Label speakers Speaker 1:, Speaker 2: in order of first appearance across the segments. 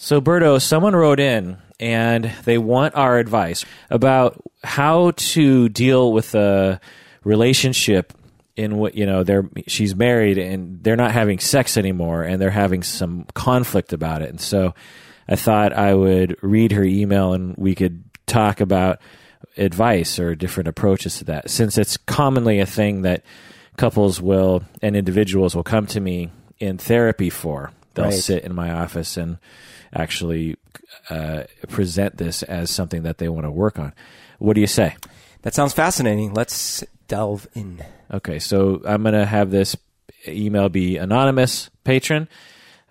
Speaker 1: So, Berto, someone wrote in and they want our advice about how to deal with a relationship in what you know they're she's married and they're not having sex anymore and they're having some conflict about it and so i thought i would read her email and we could talk about advice or different approaches to that since it's commonly a thing that couples will and individuals will come to me in therapy for they'll
Speaker 2: Right.
Speaker 1: sit in my office and actually uh, present this as something that they want to work on what do you say
Speaker 2: That sounds fascinating. Let's delve in.
Speaker 1: Okay, so I'm going to have this email be anonymous patron.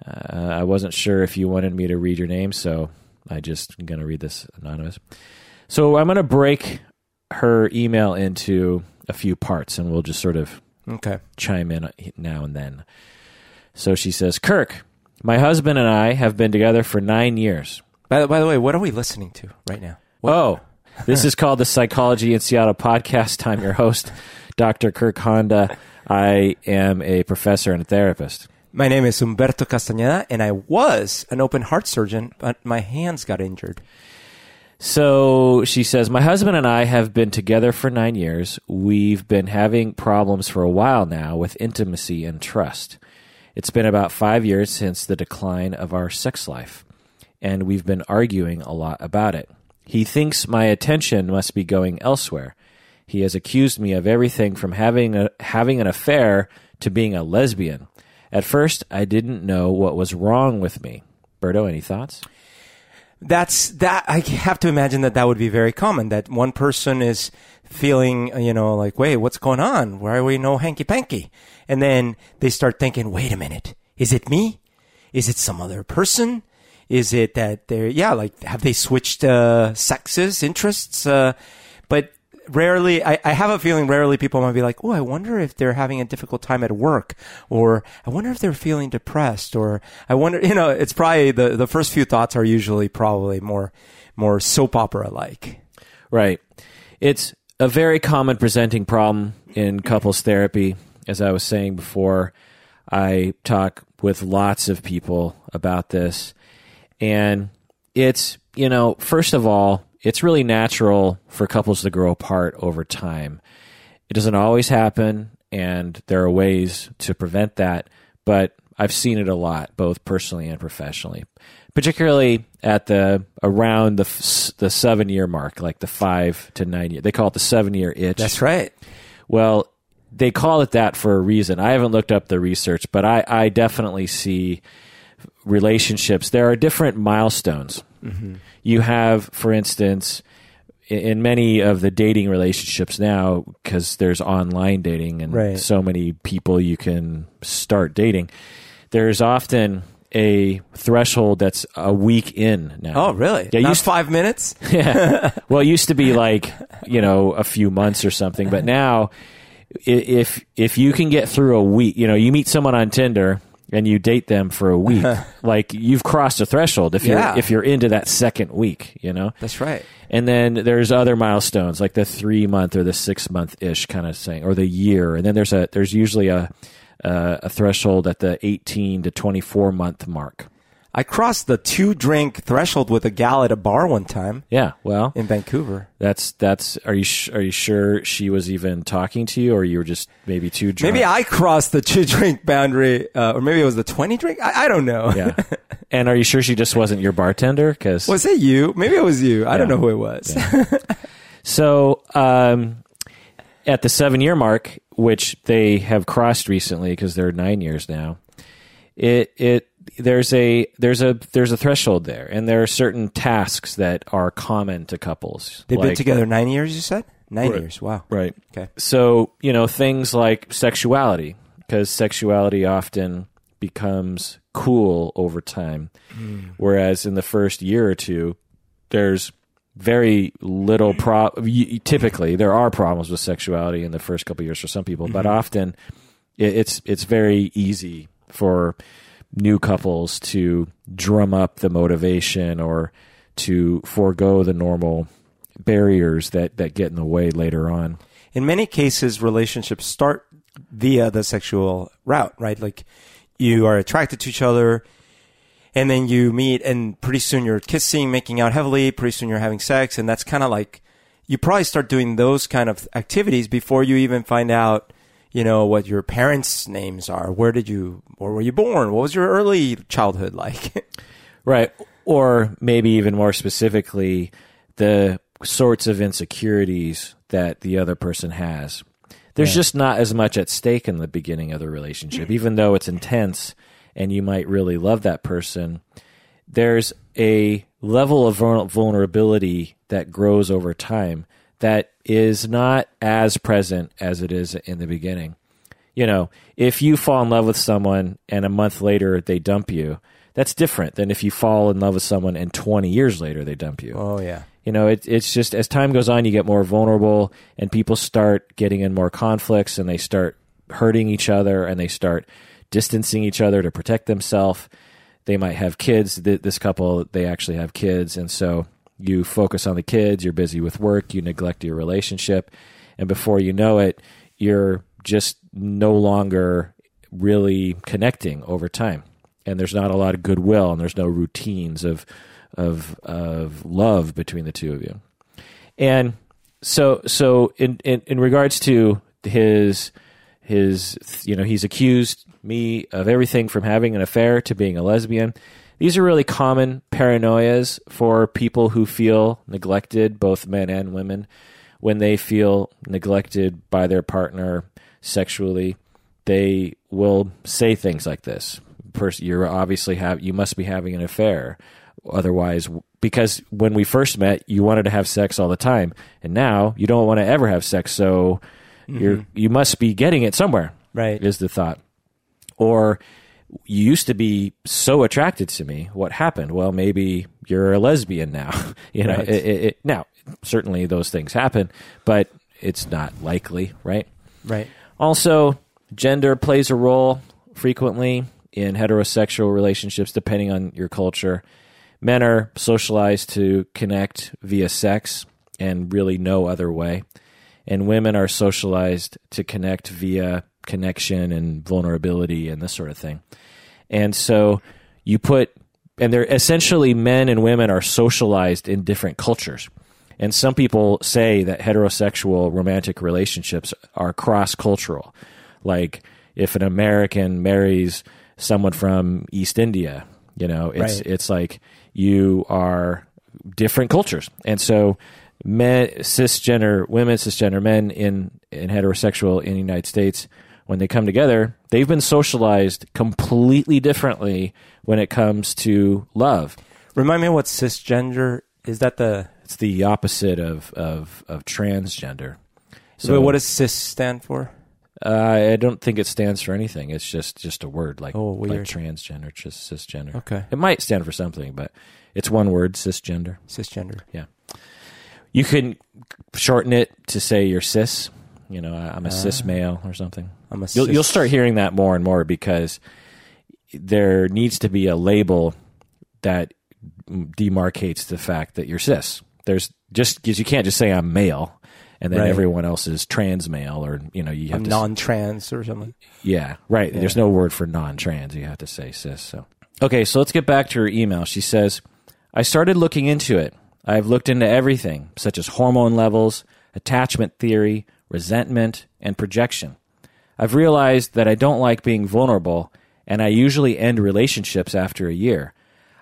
Speaker 1: Uh, I wasn't sure if you wanted me to read your name, so I just going to read this anonymous. So I'm going to break her email into a few parts, and we'll just sort of
Speaker 2: Okay.
Speaker 1: chime in now and then. So she says, Kirk, my husband and I have been together for nine years.
Speaker 2: By the, by the way, what are we listening to right now? What-
Speaker 1: Oh, this is called the Psychology in Seattle podcast. I'm your host, Dr. Kirk Honda. I am a professor and a therapist.
Speaker 2: My name is Humberto Castañeda, and I was an open heart surgeon, but my hands got injured.
Speaker 1: So she says, My husband and I have been together for nine years. We've been having problems for a while now with intimacy and trust. It's been about five years since the decline of our sex life, and we've been arguing a lot about it. He thinks my attention must be going elsewhere. He has accused me of everything from having a, having an affair to being a lesbian. At first, I didn't know what was wrong with me. Berto, any thoughts?
Speaker 2: That's that. I have to imagine that that would be very common. That one person is feeling, uh, you know, like, wait, what's going on? Why are we no hanky panky? And then they start thinking, wait a minute, is it me? Is it some other person? Is it that they're, yeah, like, have they switched uh, sexes, interests? Uh, but rarely, I, I have a feeling rarely people might be like, oh, I wonder if they're having a difficult time at work, or I wonder if they're feeling depressed, or I wonder, you know, it's probably the, the first few thoughts are usually probably more, more soap opera like.
Speaker 1: Right. It's a very common presenting problem in couples therapy. As I was saying before, I talk with lots of people about this. And it's, you know, first of all, it's really natural for couples to grow apart over time. It doesn't always happen, and there are ways to prevent that, but I've seen it a lot, both personally and professionally, particularly at the around the the seven year mark, like the five to nine year. They call it the seven year itch.
Speaker 2: That's right.
Speaker 1: Well, they call it that for a reason. I haven't looked up the research, but I, I definitely see relationships. There are different milestones. Mm-hmm. You have, for instance, in many of the dating relationships now, because there's online dating and
Speaker 2: Right.
Speaker 1: so many people you can start dating, there's often a threshold that's a week in now.
Speaker 2: Oh, really?
Speaker 1: Yeah,
Speaker 2: Not
Speaker 1: used-
Speaker 2: five minutes?
Speaker 1: yeah. Well, it used to be like you know a few months or something, but now if if you can get through a week, you know, you meet someone on Tinder and you date them for a week, like you've crossed a threshold. If you're
Speaker 2: Yeah.
Speaker 1: if you're into that second week, you know.
Speaker 2: That's right.
Speaker 1: And then there's other milestones like the three month or the six month ish kind of thing, or the year. And then there's a there's usually a uh, a threshold at the 18 to 24 month mark.
Speaker 2: I crossed the two drink threshold with a gal at a bar one time
Speaker 1: Yeah, well,
Speaker 2: in Vancouver.
Speaker 1: That's that's. Are you sh- are you sure she was even talking to you, or you were just maybe too drunk?
Speaker 2: Maybe I crossed the two drink boundary, uh, or maybe it was the 20 drink. I, I don't know.
Speaker 1: Yeah. and are you sure she just wasn't your bartender? Because
Speaker 2: Was it you? Maybe it was you. I don't know who it was.
Speaker 1: so um, at the seven year mark, which they have crossed recently because they're nine years now, it it there's a there's a there's a threshold there, and there are certain tasks that are common to couples.
Speaker 2: They've been together nine years, you said? Nine
Speaker 1: Right.
Speaker 2: years. Wow.
Speaker 1: right?
Speaker 2: Okay.
Speaker 1: So, you know, things like sexuality, because sexuality often becomes cool over time. Hmm. Whereas in the first year or two, there's very little pro typically there are problems with sexuality in the first couple of years for some people but mm-hmm. often it's it's very easy for new couples to drum up the motivation or to forego the normal barriers that that get in the way later on
Speaker 2: In many cases, relationships start via the sexual route, right? Like you are attracted to each other and then you meet, and pretty soon you're kissing, making out heavily. Pretty soon you're having sex, and that's kind of like you probably start doing those kind of activities before you even find out, you know, what your parents' names are. Where did you, or were you born? What was your early childhood like?
Speaker 1: Right. Or maybe even more specifically, the sorts of insecurities that the other person has. There's just not as much at stake in the beginning of the relationship, even though it's intense and you might really love that person. There's a level of vulnerability that grows over time that is not as present as it is in the beginning. You know, if you fall in love with someone and a month later they dump you, that's different than if you fall in love with someone and 20 years later they dump you.
Speaker 2: oh yeah.
Speaker 1: You know, it, it's just as time goes on, you get more vulnerable, and people start getting in more conflicts, and they start hurting each other, and they start distancing each other to protect themselves. They might have kids. This couple, they actually have kids, and so you focus on the kids. You're busy with work. You neglect your relationship, and before you know it, you're just no longer really connecting over time and there's not a lot of goodwill and there's no routines of of of love between the two of you and so so in in, in regards to his his you know he's accused me of everything from having an affair to being a lesbian. These are really common paranoias for people who feel neglected both men and women when they feel neglected by their partner sexually. They will say things like this. You're obviously have you must be having an affair. Otherwise because when we first met you wanted to have sex all the time and now you don't want to ever have sex so mm-hmm. you're you must be getting it somewhere
Speaker 2: Right.
Speaker 1: is the thought or you used to be so attracted to me what happened well maybe you're a lesbian now you know
Speaker 2: Right.
Speaker 1: it, it, it, now certainly those things happen but it's not likely right
Speaker 2: Right.
Speaker 1: also, gender plays a role frequently in heterosexual relationships, depending on your culture. Men are socialized to connect via sex and really no other way. And women are socialized to connect via connection and vulnerability and this sort of thing. And so you put, and they're essentially men and women are socialized in different cultures. And some people say that heterosexual romantic relationships are cross cultural. Like if an American marries someone from East India, you know, it's
Speaker 2: Right.
Speaker 1: it's like you are different cultures. And so men cisgender women, cisgender men in, in heterosexual in the United States, when they come together, they've been socialized completely differently when it comes to love.
Speaker 2: Remind me what cisgender is. That the
Speaker 1: It's the opposite of of, of transgender.
Speaker 2: so what does cis stand for?
Speaker 1: Uh, I don't think it stands for anything. It's just just a word like
Speaker 2: Oh,
Speaker 1: like transgender, just cisgender.
Speaker 2: Okay.
Speaker 1: It might stand for something, but it's one word, cisgender.
Speaker 2: Cisgender. Yeah.
Speaker 1: You can shorten it to say you're cis. You know, I- I'm a cis ah. male or something.
Speaker 2: I'm a
Speaker 1: You'll, you'll start hearing that more and more because there needs to be a label that demarcates the fact that you're cis. There's just because you can't just say I'm male and then
Speaker 2: Right.
Speaker 1: everyone else is trans male or you know you have
Speaker 2: I'm
Speaker 1: to
Speaker 2: non-trans or something.
Speaker 1: yeah, right. There's no word for non-trans. You have to say cis. So, okay. So let's get back to her email. She says, "I started looking into it. I have looked into everything, such as hormone levels, attachment theory, resentment, and projection. I've realized that I don't like being vulnerable, and I usually end relationships after a year.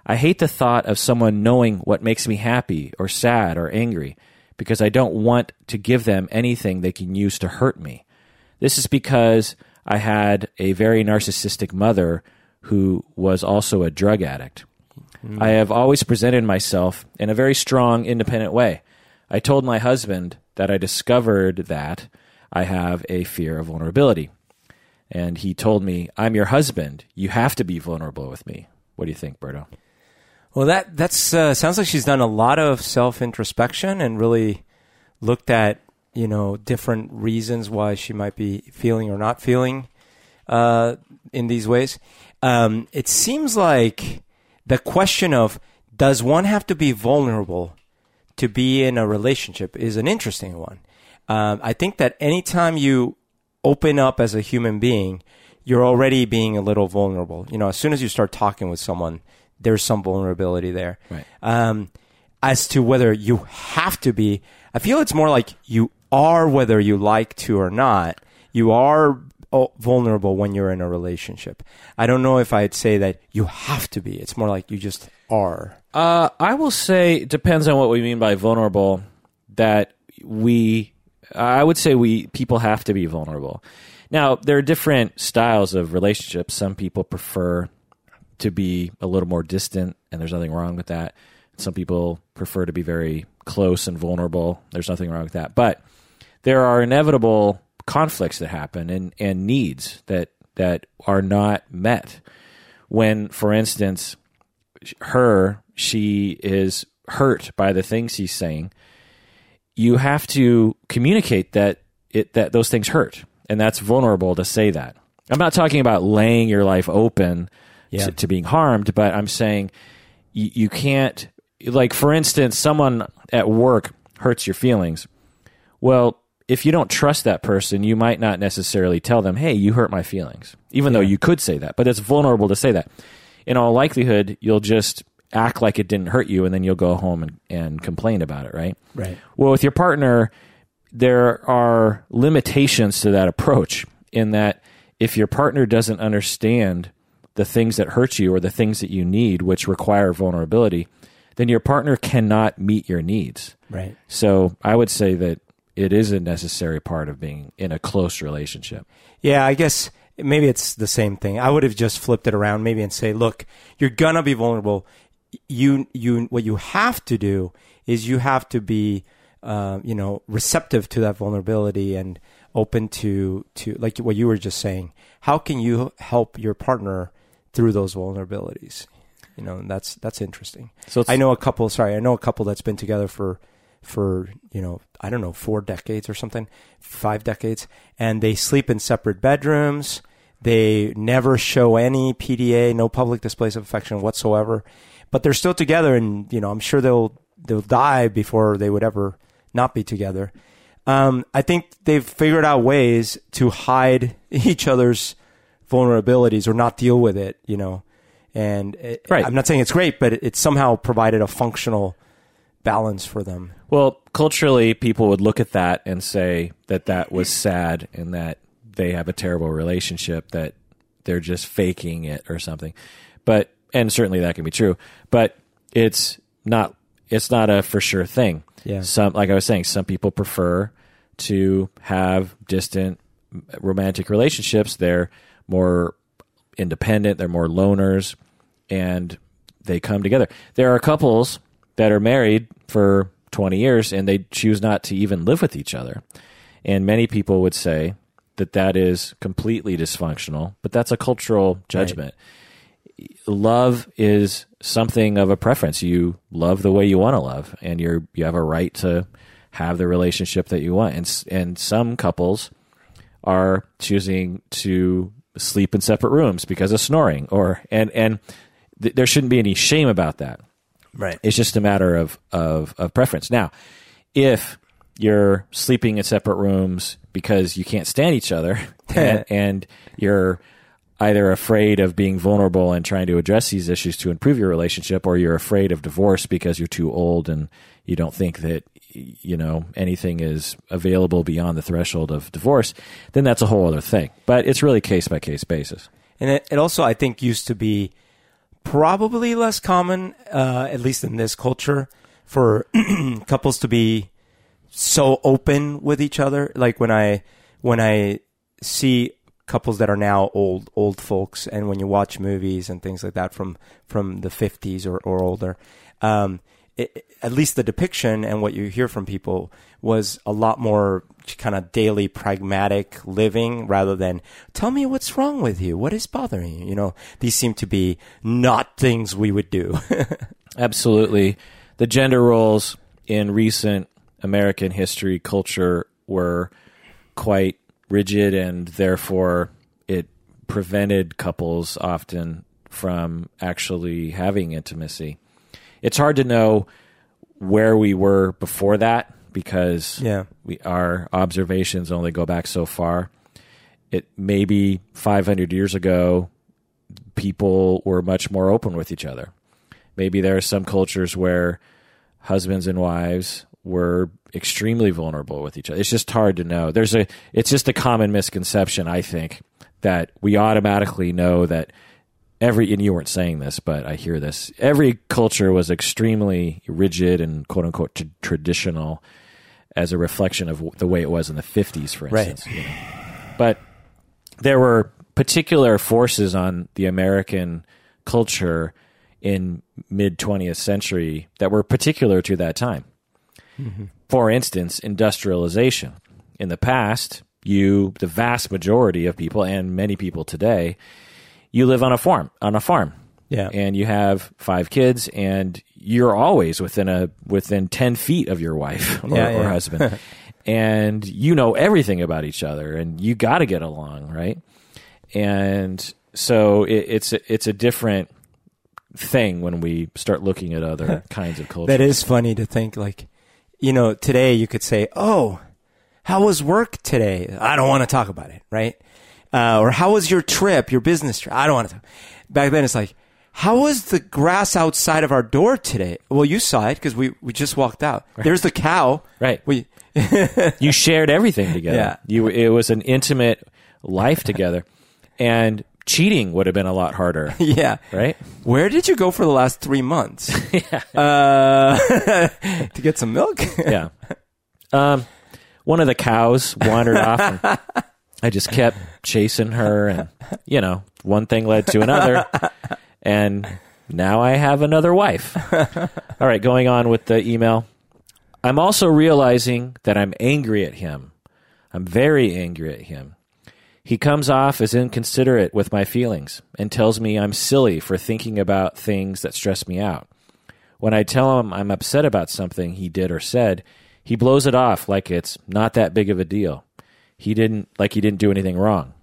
Speaker 1: I hate the thought of someone knowing what makes me happy or sad or angry because I don't want to give them anything they can use to hurt me. This is because I had a very narcissistic mother who was also a drug addict. Hmm. I have always presented myself in a very strong, independent way. I told my husband that I discovered that I have a fear of vulnerability. And he told me, I'm your husband. You have to be vulnerable with me. What do you think, Berto?
Speaker 2: Well, that that's uh, sounds like she's done a lot of self introspection and really looked at you know different reasons why she might be feeling or not feeling uh, in these ways. Um, it seems like the question of does one have to be vulnerable to be in a relationship is an interesting one. Um, I think that anytime you open up as a human being, you're already being a little vulnerable. You know, as soon as you start talking with someone, there's some vulnerability there.
Speaker 1: Right.
Speaker 2: Um, as to whether you have to be, I feel it's more like you are whether you like to or not. You are oh, vulnerable when you're in a relationship. I don't know if I'd say that you have to be. It's more like you just are.
Speaker 1: Uh, I will say it depends on what we mean by vulnerable. That we, I would say we people have to be vulnerable. Now there are different styles of relationships. Some people prefer to be a little more distant, and there's nothing wrong with that. Some people prefer to be very close and vulnerable. There's nothing wrong with that. But there are inevitable conflicts that happen and, and needs that that are not met. When, for instance, her she is hurt by the things he's saying, you have to communicate that it that those things hurt, and that's vulnerable to say that. I'm not talking about laying your life open
Speaker 2: Yeah.
Speaker 1: to, to being harmed, but I'm saying you, you can't like for instance, someone at work hurts your feelings. Well, if you don't trust that person, you might not necessarily tell them, "Hey, you hurt my feelings," even though you could say that. But it's vulnerable to say that. In all likelihood, you'll just act like it didn't hurt you, and then you'll go home and, and complain about it, right?
Speaker 2: Right.
Speaker 1: Well, with your partner, there are limitations to that approach in that if your partner doesn't understand the things that hurt you or the things that you need, which require vulnerability, then your partner cannot meet your needs.
Speaker 2: Right.
Speaker 1: So I would say that it is a necessary part of being in a close relationship.
Speaker 2: Yeah, I guess maybe it's the same thing. I would have just flipped it around maybe and say, look, you're gonna be vulnerable. You you what you have to do is you have to be uh, you know receptive to that vulnerability and open to to like what you were just saying. How can you help your partner through those vulnerabilities? You know, and that's that's interesting.
Speaker 1: So it's,
Speaker 2: I know a couple. Sorry, I know a couple that's been together for for you know I don't know four decades or something, five decades, and they sleep in separate bedrooms. They never show any PDA, no public displays of affection whatsoever, but they're still together, and you know I'm sure they'll they'll die before they would ever not be together. Um, I think they've figured out ways to hide each other's vulnerabilities or not deal with it. You know, and it,
Speaker 1: Right.
Speaker 2: I'm not saying it's great, but it, it's somehow provided a functional balance for them.
Speaker 1: Well, culturally, people would look at that and say that that was sad and that they have a terrible relationship, that they're just faking it or something. But and certainly that can be true, but it's not. It's not a for sure thing.
Speaker 2: Yeah.
Speaker 1: Some, like I was saying, some people prefer to have distant romantic relationships. They're more independent. They're more loners, and they come together. There are couples that are married for 20 years and they choose not to even live with each other. And many people would say that that is completely dysfunctional, but that's a cultural judgment. Love is something of a preference. You love the way you want to love and you're you have a right to have the relationship that you want. And and some couples are choosing to sleep in separate rooms because of snoring or and and th- there shouldn't be any shame about that.
Speaker 2: Right.
Speaker 1: It's just a matter of, of, of preference. Now, if you're sleeping in separate rooms because you can't stand each other and, and you're either afraid of being vulnerable and trying to address these issues to improve your relationship or you're afraid of divorce because you're too old and you don't think that you know anything is available beyond the threshold of divorce then that's a whole other thing but it's really case by case basis
Speaker 2: And it, it also, I think, used to be probably less common, uh, at least in this culture, for couples to be so open with each other. Like when I when I see couples that are now old old folks, and when you watch movies and things like that from from the fifties or, or older. Um, it, at least the depiction and what you hear from people was a lot more kind of daily pragmatic living rather than tell me what's wrong with you what is bothering you you know these seem to be not things we would do
Speaker 1: Absolutely. The gender roles in recent American history culture were quite rigid, and therefore it prevented couples often from actually having intimacy. It's hard to know where we were before that because
Speaker 2: Yeah.
Speaker 1: we, our observations only go back so far. It maybe 500 years ago, people were much more open with each other. Maybe there are some cultures where husbands and wives were extremely vulnerable with each other. It's just hard to know. There's a it's just a common misconception, I think, that we automatically know that every and you weren't saying this, but I hear this. Every culture was extremely rigid and quote unquote t- traditional as a reflection of the way it was in the 50s, for
Speaker 2: Right.
Speaker 1: instance. you know. But there were particular forces on the American culture in mid 20th century that were particular to that time. For instance, industrialization. In the past, you, the vast majority of people, and many people today, you live on a farm. On a farm,
Speaker 2: Yeah.
Speaker 1: and you have five kids, and you're always within a within ten feet of your wife or,
Speaker 2: Yeah,
Speaker 1: or husband, and you know everything about each other, and you got to get along, right? And so it, it's a, it's a different thing when we start looking at other kinds of culture.
Speaker 2: That is funny to think like, you know, today you could say, "Oh, how was work today?" I don't want to talk about it, right? Uh, or how was your trip, your business trip? I don't want to. Talk. Back then, it's like, how was the grass outside of our door today? Well, you saw it because we we just walked out. There's the cow.
Speaker 1: Right.
Speaker 2: We
Speaker 1: you shared everything together.
Speaker 2: Yeah.
Speaker 1: You it was an intimate life together, and cheating would have been a lot harder,
Speaker 2: yeah.
Speaker 1: right?
Speaker 2: Where did you go for the last three months? uh, to get some milk.
Speaker 1: Yeah. Um, one of the cows wandered off, and I just kept chasing her, and you know, one thing led to another, and now I have another wife. All right, going on with the email. I'm also realizing that I'm angry at him. I'm very angry at him. He comes off as inconsiderate with my feelings and tells me I'm silly for thinking about things that stress me out. When I tell him I'm upset about something he did or said, he blows it off like it's not that big of a deal. He didn't like he didn't do anything wrong.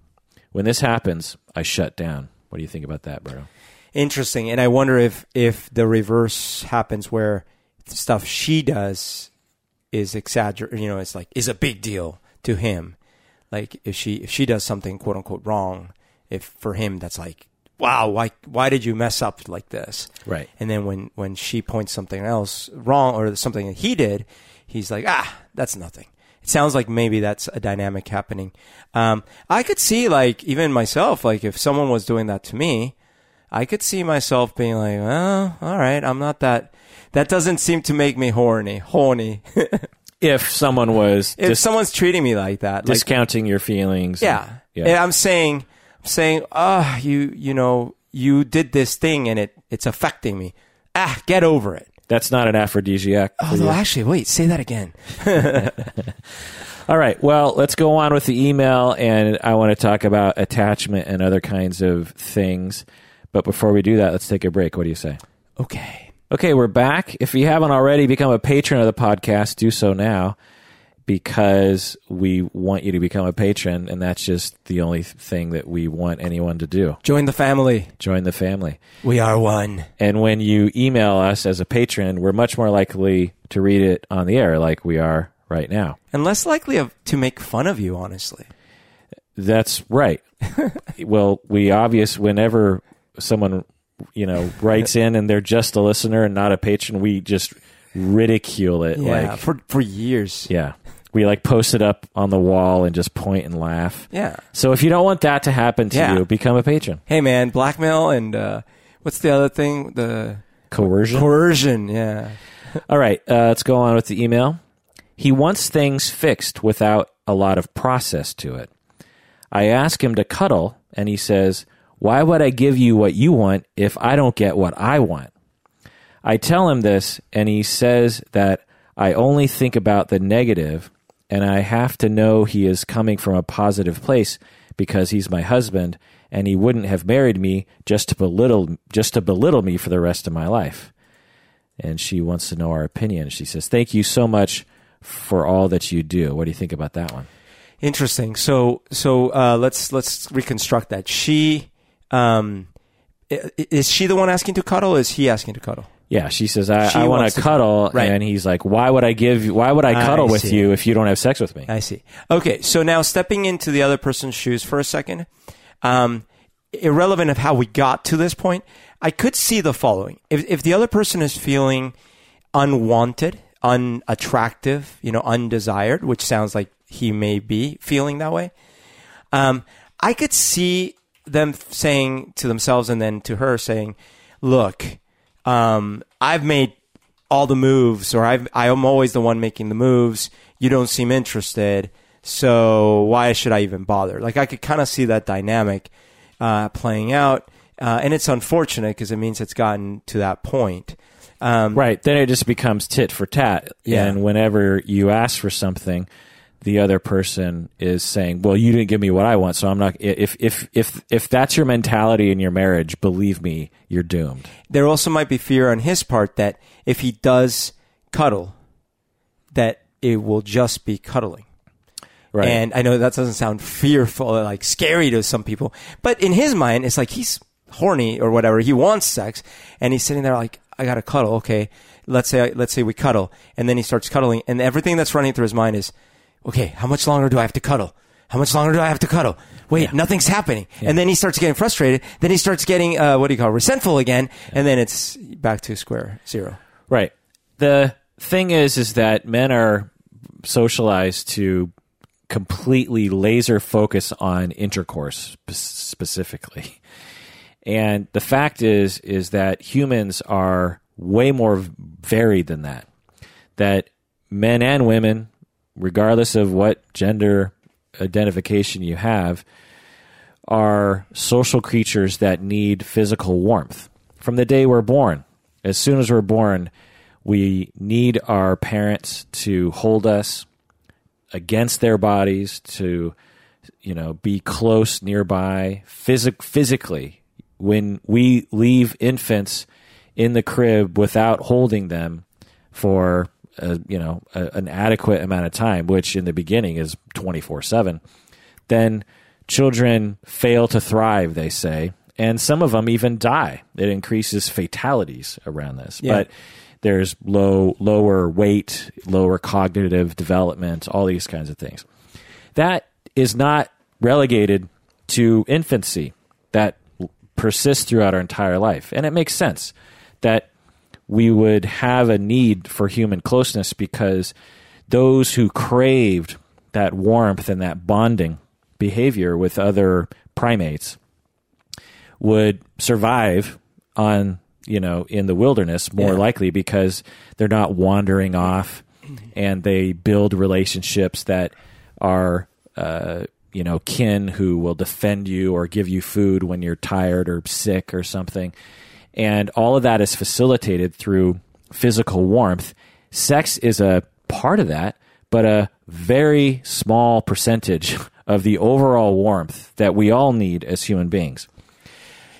Speaker 1: When this happens, I shut down. What do you think about that, Berto?
Speaker 2: Interesting. And I wonder if if the reverse happens where stuff she does is exaggerate. You know, it's like is a big deal to him. Like if she if she does something quote unquote wrong, if for him that's like wow why why did you mess up like this?
Speaker 1: Right.
Speaker 2: And then when when she points something else wrong or something that he did, he's like ah that's nothing. It sounds like maybe that's a dynamic happening. Um, I could see like even myself like if someone was doing that to me. I could see myself being like, well, all right, I'm not that. That doesn't seem to make me horny. Horny.
Speaker 1: If someone was
Speaker 2: if
Speaker 1: dis-
Speaker 2: someone's treating me like that, like,
Speaker 1: discounting your feelings,
Speaker 2: yeah,
Speaker 1: and-
Speaker 2: yeah.
Speaker 1: yeah,
Speaker 2: I'm saying, I'm saying, ah, you, you know, you did this thing and it, it's affecting me. Ah, get over it.
Speaker 1: that's not an aphrodisiac.
Speaker 2: Although,
Speaker 1: you.
Speaker 2: actually, wait, say that again.
Speaker 1: All right. Well, let's go on with the email, and I want to talk about attachment and other kinds of things. But before we do that, let's take a break. What do you say?
Speaker 2: Okay.
Speaker 1: Okay, we're back. If you haven't already become a patron of the podcast, do so now because we want you to become a patron, and that's just the only thing that we want anyone to do.
Speaker 2: Join the family.
Speaker 1: Join the family.
Speaker 2: We are one.
Speaker 1: And when you email us as a patron, we're much more likely to read it on the air like we are right now.
Speaker 2: And less likely of, to make fun of you, honestly.
Speaker 1: That's right. well, we obvious whenever someone you know writes in and they're just a listener and not a patron, we just ridicule it.
Speaker 2: Yeah,
Speaker 1: like
Speaker 2: for, for years.
Speaker 1: yeah, we like post it up on the wall and just point and laugh.
Speaker 2: Yeah.
Speaker 1: So if you don't want that to happen to
Speaker 2: Yeah.
Speaker 1: you, become a patron.
Speaker 2: Hey, man, blackmail and, uh, what's the other thing? The
Speaker 1: Coercion.
Speaker 2: coercion. Yeah.
Speaker 1: All right, uh, let's go on with the email. He wants things fixed without a lot of process to it. I ask him to cuddle, and he says, Why would I give you what you want if I don't get what I want? I tell him this, and he says that I only think about the negative, and I have to know he is coming from a positive place because he's my husband, and he wouldn't have married me just to belittle just to belittle me for the rest of my life and she wants to know our opinion. She says, "Thank you so much for all that you do." What do you think about that one?
Speaker 2: Interesting. So, so, uh, let's, let's reconstruct that. She, um, is she the one asking to cuddle? Or is he asking to cuddle?
Speaker 1: Yeah, she says, "I,
Speaker 2: She
Speaker 1: I want
Speaker 2: wants
Speaker 1: to
Speaker 2: to-
Speaker 1: cuddle,"
Speaker 2: right.
Speaker 1: and he's like, "Why would I give? Why would I
Speaker 2: I
Speaker 1: cuddle with
Speaker 2: see.
Speaker 1: you if you don't have sex with me?"
Speaker 2: I see. Okay. So now stepping into the other person's shoes for a second. Um, irrelevant of how we got to this point, I could see the following: if if the other person is feeling unwanted, unattractive, you know, undesired, which sounds like he may be feeling that way, um, I could see them saying to themselves and then to her saying, "Look, um, I've made all the moves, or I've, I'm always the one making the moves. You don't seem interested, so why should I even bother?" Like I could kind of see that dynamic uh, playing out, uh, and it's unfortunate because it means it's gotten to that point. Um,
Speaker 1: Right. Then it just becomes tit for tat.
Speaker 2: Yeah.
Speaker 1: And whenever you ask for something, the other person is saying, "Well, you didn't give me what I want, so I'm not." If if if if that's your mentality in your marriage, believe me, you're doomed.
Speaker 2: there also might be fear on his part that if he does cuddle, that it will just be cuddling.
Speaker 1: Right.
Speaker 2: And I know that doesn't sound fearful or like scary to some people, but in his mind, it's like he's horny or whatever. He wants sex, and he's sitting there like, "I gotta cuddle." Okay, let's say let's say we cuddle, and then he starts cuddling, and everything that's running through his mind is, "Okay, how much longer do I have to cuddle? How much longer do I have to cuddle? Wait, nothing's happening." And then he starts getting frustrated. Then he starts getting uh, what do you call it, resentful again, and then it's back to square zero.
Speaker 1: Right. The thing is, is that men are socialized to completely laser focus on intercourse specifically. And the fact is, is that humans are way more varied than that. That men and women, regardless of what gender identification you have, are social creatures that need physical warmth. From the day we're born, as soon as we're born, we need our parents to hold us against their bodies, to you know, be close nearby, physic- physically. When we leave infants in the crib without holding them for a, you know a, an adequate amount of time, which in the beginning is twenty four seven, then children fail to thrive. They say, and some of them even die. It increases fatalities around this,
Speaker 2: Yeah.
Speaker 1: but there's low lower weight, lower cognitive development, all these kinds of things. That is not relegated to infancy. That persists throughout our entire life, and it makes sense that we would have a need for human closeness because those who craved that warmth and that bonding behavior with other primates would survive on you know in the wilderness more
Speaker 2: Yeah.
Speaker 1: likely because they're not wandering off and they build relationships that are uh, you know kin who will defend you or give you food when you're tired or sick or something and all of that is facilitated through physical warmth. Sex is a part of that but a very small percentage of the overall warmth that we all need as human beings.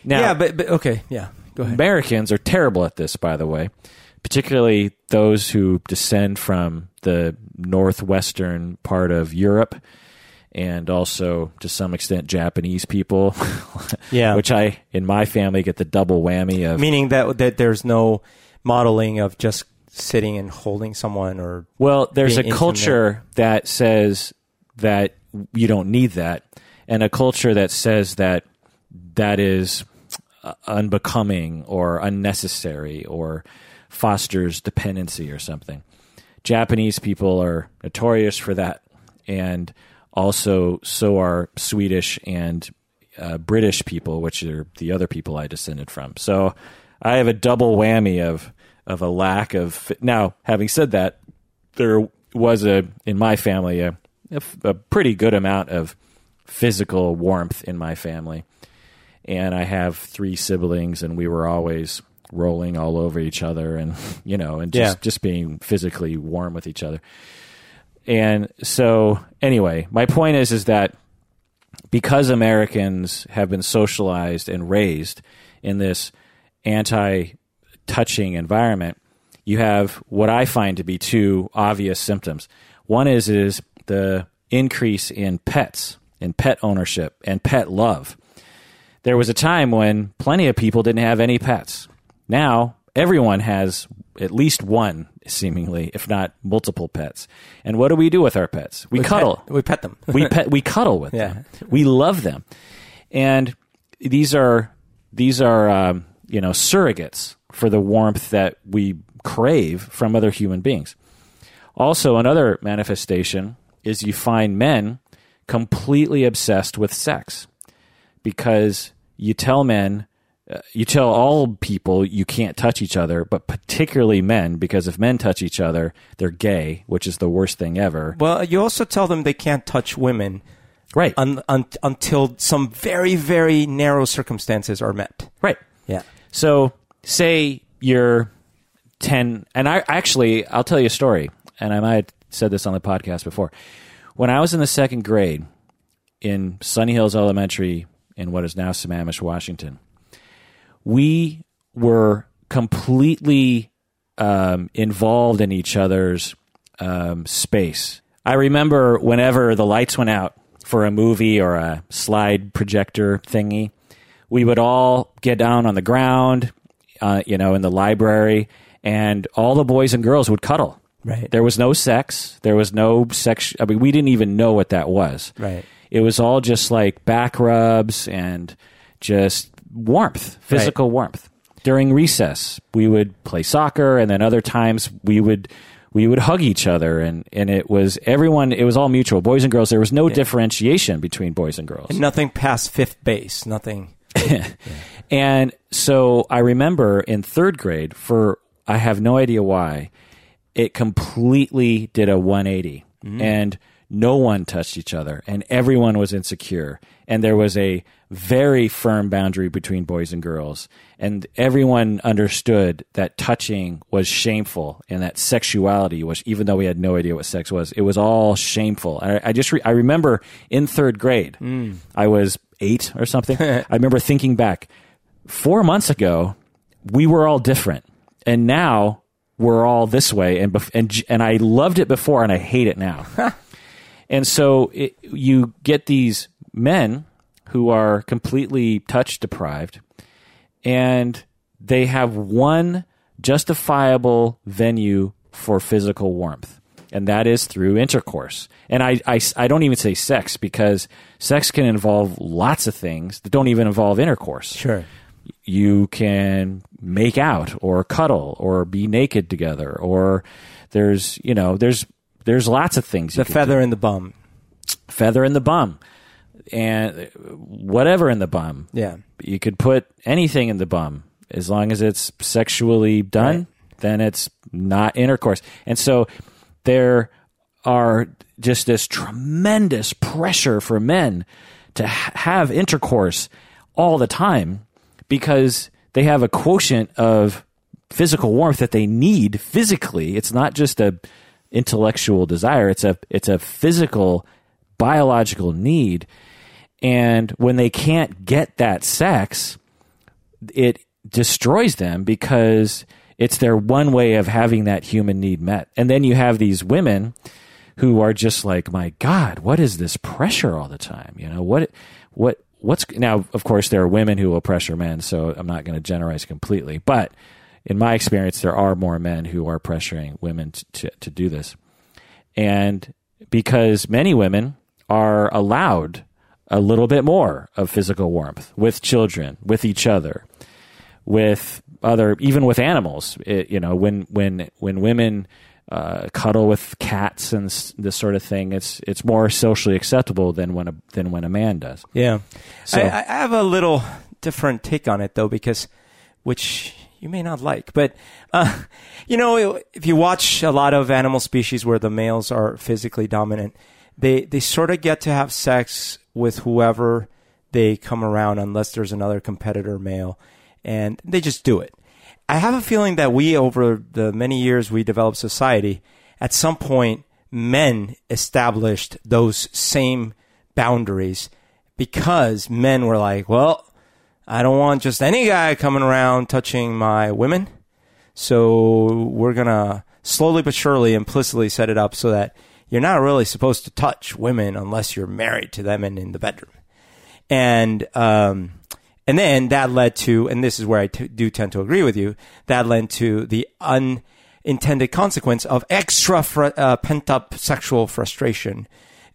Speaker 1: Now,
Speaker 2: yeah, but, but okay, yeah, go ahead.
Speaker 1: Americans are terrible at this, by the way, particularly those who descend from the northwestern part of Europe and also to some extent Japanese people.
Speaker 2: Yeah.
Speaker 1: Which I, in my family, get the double whammy of.
Speaker 2: Meaning that that there's no modeling of just sitting and holding someone or
Speaker 1: Well, there's a
Speaker 2: being intimate.
Speaker 1: culture that says that you don't need that, and a culture that says that that is uh, unbecoming or unnecessary or fosters dependency or something. Japanese people are notorious for that, and also so are Swedish and uh, British people, which are the other people I descended from. So I have a double whammy of of a lack of. Now, having said that, there was a in my family a, a f- a pretty good amount of physical warmth in my family, and I have three siblings, and we were always rolling all over each other, and you know, and just
Speaker 2: Yeah.
Speaker 1: just being physically warm with each other. And so, anyway, my point is is that because Americans have been socialized and raised in this anti touching environment, you have what I find to be two obvious symptoms. One is is the increase in pets, in pet ownership and pet love. There was a time when plenty of people didn't have any pets. Now everyone has at least one, seemingly, if not multiple pets. And what do we do with our pets? We, cuddle
Speaker 2: Pet, we pet them.
Speaker 1: we pet we cuddle with
Speaker 2: Yeah.
Speaker 1: them. We love them. And these are these are um, you know surrogates for the warmth that we crave from other human beings. Also, another manifestation is you find men completely obsessed with sex because you tell men, Uh, you tell all people you can't touch each other, but particularly men, because if men touch each other, they're gay, which is the worst thing ever.
Speaker 2: Well, you also tell them they can't touch women
Speaker 1: Right.
Speaker 2: un- un- until some very, very narrow circumstances are met.
Speaker 1: right.
Speaker 2: Yeah.
Speaker 1: So, say you're 10, and I actually, I'll tell you a story, and I might have said this on the podcast before. When I was in the second grade in Sunny Hills Elementary in what is now Sammamish, Washington, we were completely um, involved in each other's um, space. I remember whenever the lights went out for a movie or a slide projector thingy, we would all get down on the ground, uh, you know, in the library, and all the boys and girls would cuddle.
Speaker 2: Right.
Speaker 1: There was no sex. There was no sex. I mean, we didn't even know what that was.
Speaker 2: Right.
Speaker 1: It was all just like back rubs and just warmth, physical warmth. During recess, we would play soccer, and then other times we would we would hug each other, and and it was everyone. It was all mutual, boys and girls. There was no differentiation between boys and girls.
Speaker 2: Nothing past fifth base. Nothing.
Speaker 1: And so I remember in third grade, for I have no idea why, it completely did a 180. Mm-hmm. And no one touched each other, and everyone was insecure. And there was a very firm boundary between boys and girls. And everyone understood that touching was shameful and that sexuality was, even though we had no idea what sex was, it was all shameful. I, I just, re- I remember in third grade, mm. I was eight or something. I remember thinking back, four months ago, we were all different, and now we're all this way. And bef- and and I loved it before, and I hate it now. and so it, you get these men who are completely touch deprived, and they have one justifiable venue for physical warmth. And that is through intercourse. And I, I, I don't even say sex because sex can involve lots of things that don't even involve intercourse
Speaker 2: Sure.
Speaker 1: you can make out or cuddle or be naked together or there's you know there's there's lots of things
Speaker 2: The feather in the bum.
Speaker 1: feather in the bum and whatever in the bum
Speaker 2: Yeah.
Speaker 1: you could put anything in the bum as long as it's sexually done
Speaker 2: Right.
Speaker 1: then it's not intercourse and so there are just this tremendous pressure for men to ha- have intercourse all the time because they have a quotient of physical warmth that they need physically it's not just a intellectual desire it's a it's a physical biological need and when they can't get that sex it destroys them because it's their one way of having that human need met. And then you have these women who are just like, my God, what is this pressure all the time? You know, what, what, what's now, of course, there are women who will pressure men, so I'm not going to generalize completely, but in my experience, there are more men who are pressuring women to, to, to do this. And because many women are allowed a little bit more of physical warmth with children, with each other, with other, even with animals. It, you know, when when when women uh, cuddle with cats and this sort of thing, it's it's more socially acceptable than when a than when a man does.
Speaker 2: Yeah.
Speaker 1: So-
Speaker 2: I, I have a little different take on it though, because which you may not like, but uh, you know, if you watch a lot of animal species where the males are physically dominant, they they sort of get to have sex with whoever they come around, unless there's another competitor male, and they just do it. I have a feeling that we, over the many years we developed society, at some point, men established those same boundaries because men were like, well, I don't want just any guy coming around touching my women. So we're going to slowly but surely implicitly set it up so that you're not really supposed to touch women unless you're married to them and in the bedroom. And, um, and then that led to, and this is where I t- do tend to agree with you, that led to the unintended consequence of extra fr- uh, pent up sexual frustration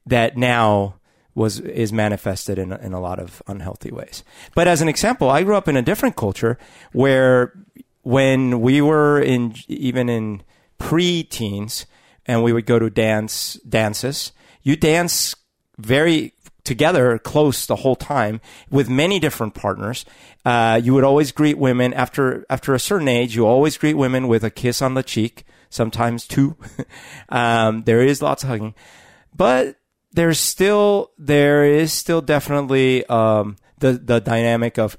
Speaker 2: that now was is manifested in in a lot of unhealthy ways. But as an example, I grew up in a different culture where when we were in even in pre-teens and we would go to dance dances, you dance very together close the whole time with many different partners. Uh, you would always greet women after after a certain age. You always greet women with a kiss on the cheek, sometimes two. um, there is lots of hugging, but there's still there is still definitely um, the the dynamic of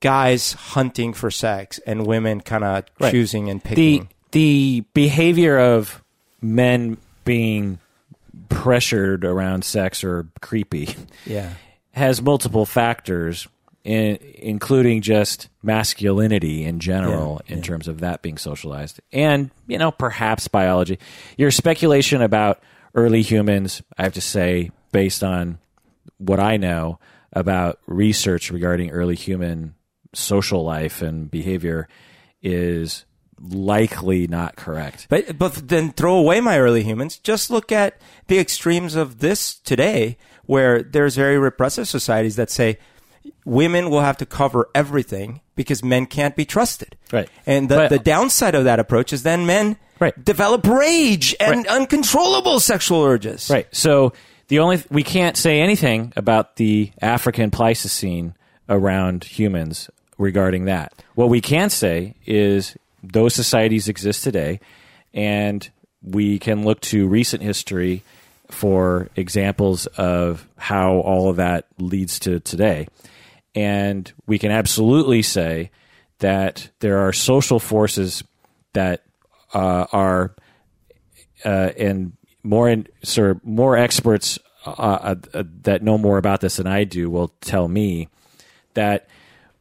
Speaker 2: guys hunting for sex and women kind of
Speaker 1: Right.
Speaker 2: choosing and
Speaker 1: the
Speaker 2: picking.
Speaker 1: the behavior of men being pressured around sex or creepy
Speaker 2: yeah,
Speaker 1: has multiple factors in, including just masculinity in general
Speaker 2: Yeah,
Speaker 1: in
Speaker 2: yeah.
Speaker 1: terms of that being socialized and you know perhaps biology your speculation about early humans i have to say based on what i know about research regarding early human social life and behavior is likely not correct
Speaker 2: But but then throw away my early humans. Just look at the extremes of this today, where there's very repressive societies that say women will have to cover everything because men can't be trusted.
Speaker 1: Right.
Speaker 2: And the,
Speaker 1: But-
Speaker 2: the downside of that approach is then men
Speaker 1: Right.
Speaker 2: develop rage and uncontrollable sexual urges.
Speaker 1: Right. So the only we can't say anything about the African Pleistocene around humans regarding that. What we can say is those societies exist today, and we can look to recent history for examples of how all of that leads to today. And we can absolutely say that there are social forces that uh, are uh, and more in, of more experts uh, uh, uh, that know more about this than I do will tell me that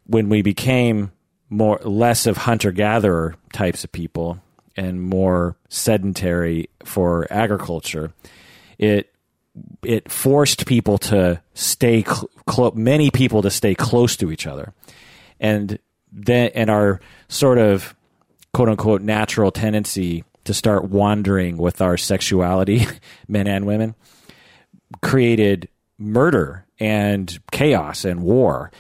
Speaker 1: when we became more less of hunter gatherer types of people and more sedentary for agriculture, it it forced people to stay cl- clo- many people to stay close to each other, and then and our sort of quote unquote natural tendency to start wandering with our sexuality, men and women, created murder and chaos and war.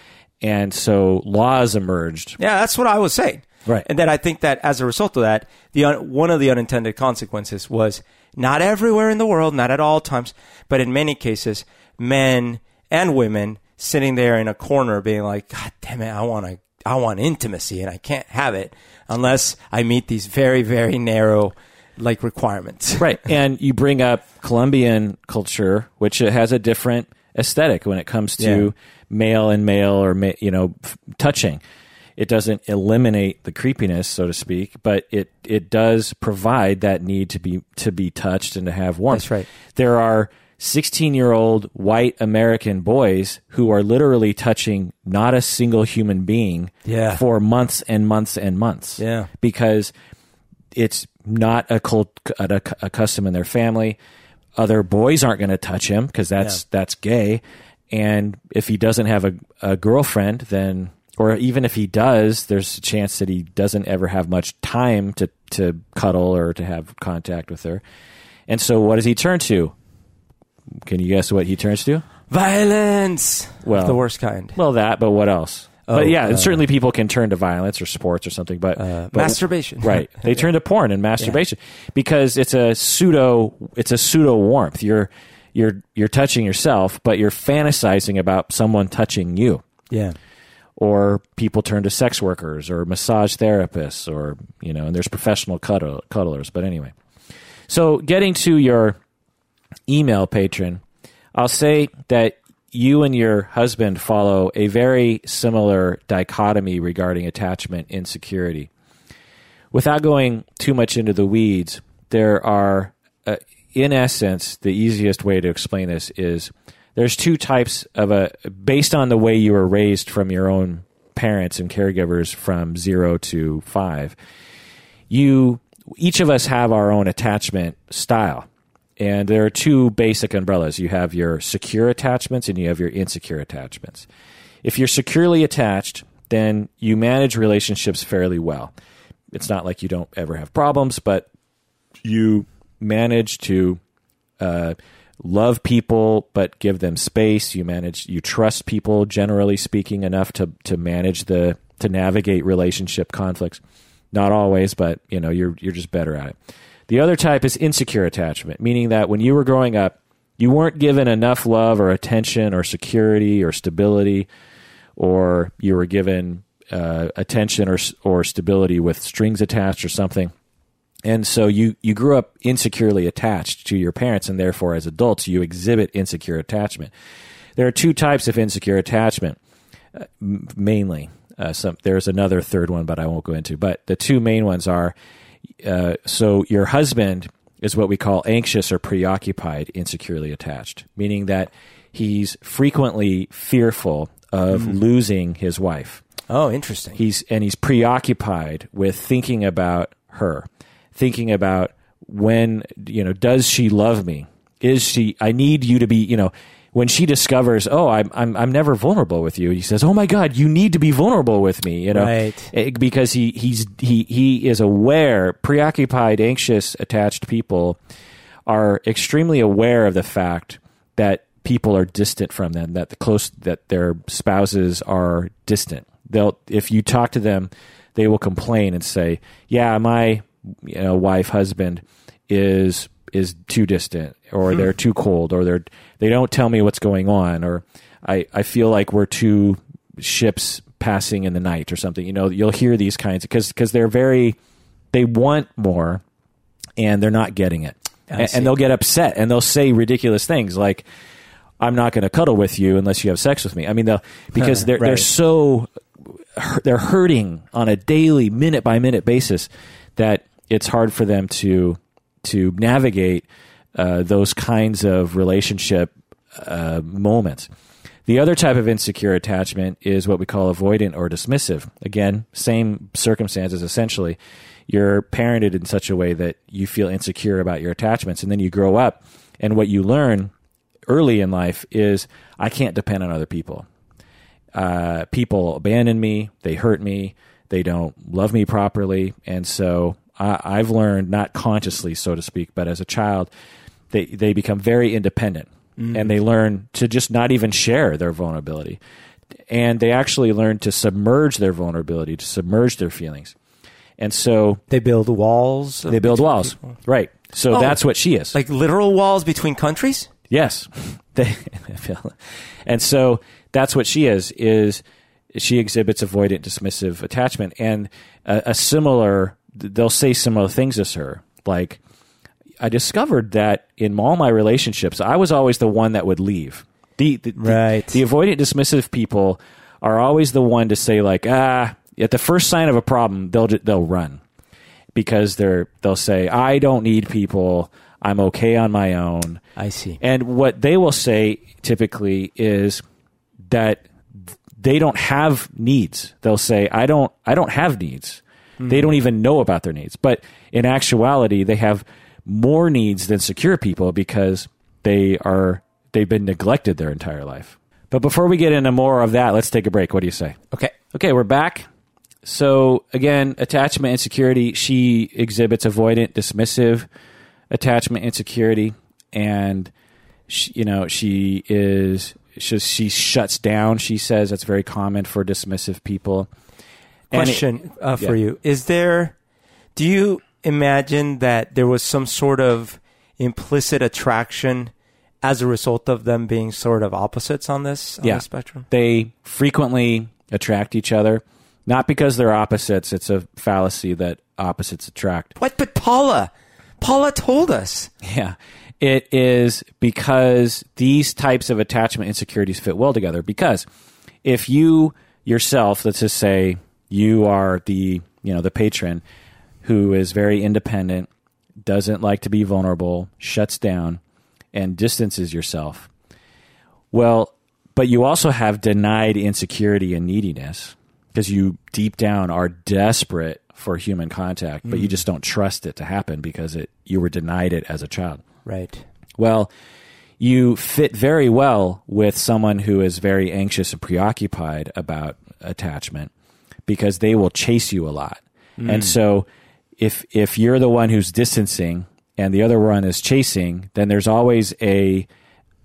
Speaker 1: And so laws emerged.
Speaker 2: Yeah, that's what I was saying.
Speaker 1: Right.
Speaker 2: And then I think that as a result of that, the un- one of the unintended consequences was not everywhere in the world, not at all times, but in many cases, men and women sitting there in a corner being like, God damn it, I want to, I want intimacy and I can't have it unless I meet these very, very narrow like requirements.
Speaker 1: Right. and you bring up Colombian culture, which has a different aesthetic when it comes to
Speaker 2: Yeah.
Speaker 1: male and male or, you know, f- touching. It doesn't eliminate the creepiness, so to speak, but it, it does provide that need to be to be touched and to have warmth.
Speaker 2: That's right.
Speaker 1: There are 16 year old white American boys who are literally touching not a single human being
Speaker 2: Yeah.
Speaker 1: for months and months and months.
Speaker 2: Yeah.
Speaker 1: Because it's not a, cult, a, a custom in their family. Other boys aren't going to touch him because that's that's gay. And if he doesn't have a, a girlfriend, then or even if he does, there's a chance that he doesn't ever have much time to to cuddle or to have contact with her. And so, what does he turn to? Can you guess what he turns to?
Speaker 2: Violence.
Speaker 1: Well-
Speaker 2: the worst kind.
Speaker 1: Well, that, but what else?
Speaker 2: Oh,
Speaker 1: but yeah,
Speaker 2: uh,
Speaker 1: and certainly people can turn to violence or sports or something. But,
Speaker 2: Uh,
Speaker 1: but-
Speaker 2: masturbation.
Speaker 1: right? They turn to porn and masturbation because it's a pseudo. It's a pseudo warmth. You're you're you're touching yourself, but you're fantasizing about someone touching you.
Speaker 2: Yeah.
Speaker 1: Or people turn to sex workers or massage therapists, or you know, and there's professional cuddle, cuddlers. But anyway, so getting to your email patron, I'll say that you and your husband follow a very similar dichotomy regarding attachment insecurity. Without going too much into the weeds, there are, uh, in essence, the easiest way to explain this is there's two types of a, based on the way you were raised from your own parents and caregivers from zero to five you each of us have our own attachment style. And there are two basic umbrellas. You have your secure attachments and you have your insecure attachments. If you're securely attached then you manage relationships fairly well. It's not like you don't ever have problems but you manage to uh, love people but give them space. You manage you trust people generally speaking enough to to manage the to navigate relationship conflicts. Not always, but you know, you're you're just better at it. The other type is insecure attachment, meaning that when you were growing up, you weren't given enough love or attention or security or stability, or you were given uh, attention or or stability with strings attached or something. And so you, you grew up insecurely attached to your parents, and therefore, as adults, you exhibit insecure attachment. There are two types of insecure attachment, uh, mainly. Uh, some, there's another third one, but I won't go into. But the two main ones are uh, so your husband is what we call anxious or preoccupied, insecurely attached, meaning that he's frequently fearful of losing his wife.
Speaker 2: Oh, interesting.
Speaker 1: He's and he's preoccupied with thinking about her, thinking about when you know does she love me? Is she? I need you to be. You know, when she discovers, oh, I'm I'm I'm never vulnerable with you. He says, oh my God, you need to be vulnerable with me. You know,
Speaker 2: Right.
Speaker 1: Eh, because he he's he he is aware, preoccupied, anxious, attached people are extremely aware of the fact that people are distant from them, that the close that their spouses are distant. They'll if you talk to them, they will complain and say, "Yeah, my you know wife, husband is is too distant, or they're hmm. too cold, or they're they don't tell me what's going on, or I I feel like we're two ships passing in the night or something." You know, you'll hear these kinds because because they're very they want more and they're not getting it. And, and they'll get upset and they'll say ridiculous things like, I'm not going to cuddle with you unless you have sex with me. I mean, they'll, because they're, they're so, they're hurting on a daily, minute by minute basis that it's hard for them to, to navigate uh, those kinds of relationship uh, moments. The other type of insecure attachment is what we call avoidant or dismissive. Again, same circumstances essentially. You're parented in such a way that you feel insecure about your attachments, and then you grow up, and what you learn early in life is I can't depend on other people. Uh, people abandon me, they hurt me, they don't love me properly, and so I, I've learned not consciously, so to speak, but as a child, they they become very independent, mm-hmm. and they learn to just not even share their vulnerability, and they actually learn to submerge their vulnerability, to submerge their feelings, and so
Speaker 2: They build walls.
Speaker 1: they build walls, right? So
Speaker 2: Oh.
Speaker 1: that's what she is.
Speaker 2: Like literal walls between countries?
Speaker 1: Yes, they and so that's what she is. Is she exhibits avoidant, dismissive attachment, and a, a similar. They'll say similar things to her, like I discovered that in all my relationships, I was always the one that would leave. The, the, the-
Speaker 2: Right.
Speaker 1: the avoidant, dismissive people are always the one to say like, ah, at the first sign of a problem, they'll they'll run because they're they'll say, I don't need people. I'm okay on my own.
Speaker 2: I see.
Speaker 1: And what they will say typically is that they don't have needs. They'll say, "I don't I don't have needs." Mm-hmm. They don't even know about their needs. But in actuality, they have more needs than secure people because they are they've been neglected their entire life. But before we get into more of that, let's take a break. What do you say?
Speaker 2: Okay.
Speaker 1: Okay, we're back. So again, attachment insecurity. She exhibits avoidant, dismissive attachment insecurity, and she, you know she is she, she shuts down. She says that's very common for dismissive people. And it-
Speaker 2: Question uh, for
Speaker 1: yeah.
Speaker 2: you: Is there? Do you imagine that there was some sort of implicit attraction as a result of them being sort of opposites on this on
Speaker 1: Yeah.
Speaker 2: the spectrum?
Speaker 1: they frequently attract each other, not because they're opposites. It's a fallacy that opposites attract.
Speaker 2: What? But Paula, Paula told us.
Speaker 1: Yeah. It is because these types of attachment insecurities fit well together. Because if you yourself, let's just say you are the, you know, the patron who is very independent, doesn't like to be vulnerable, shuts down, and distances yourself. Well, but you also have denied insecurity and neediness because you deep down are desperate for human contact, but you mm. just don't trust it to happen because it you were denied it as a child.
Speaker 2: Right.
Speaker 1: Well, you fit very well with someone who is very anxious and preoccupied about attachment because they will chase you a lot. And hmm. so if if you're the one who's distancing and the other one is chasing, then there's always a,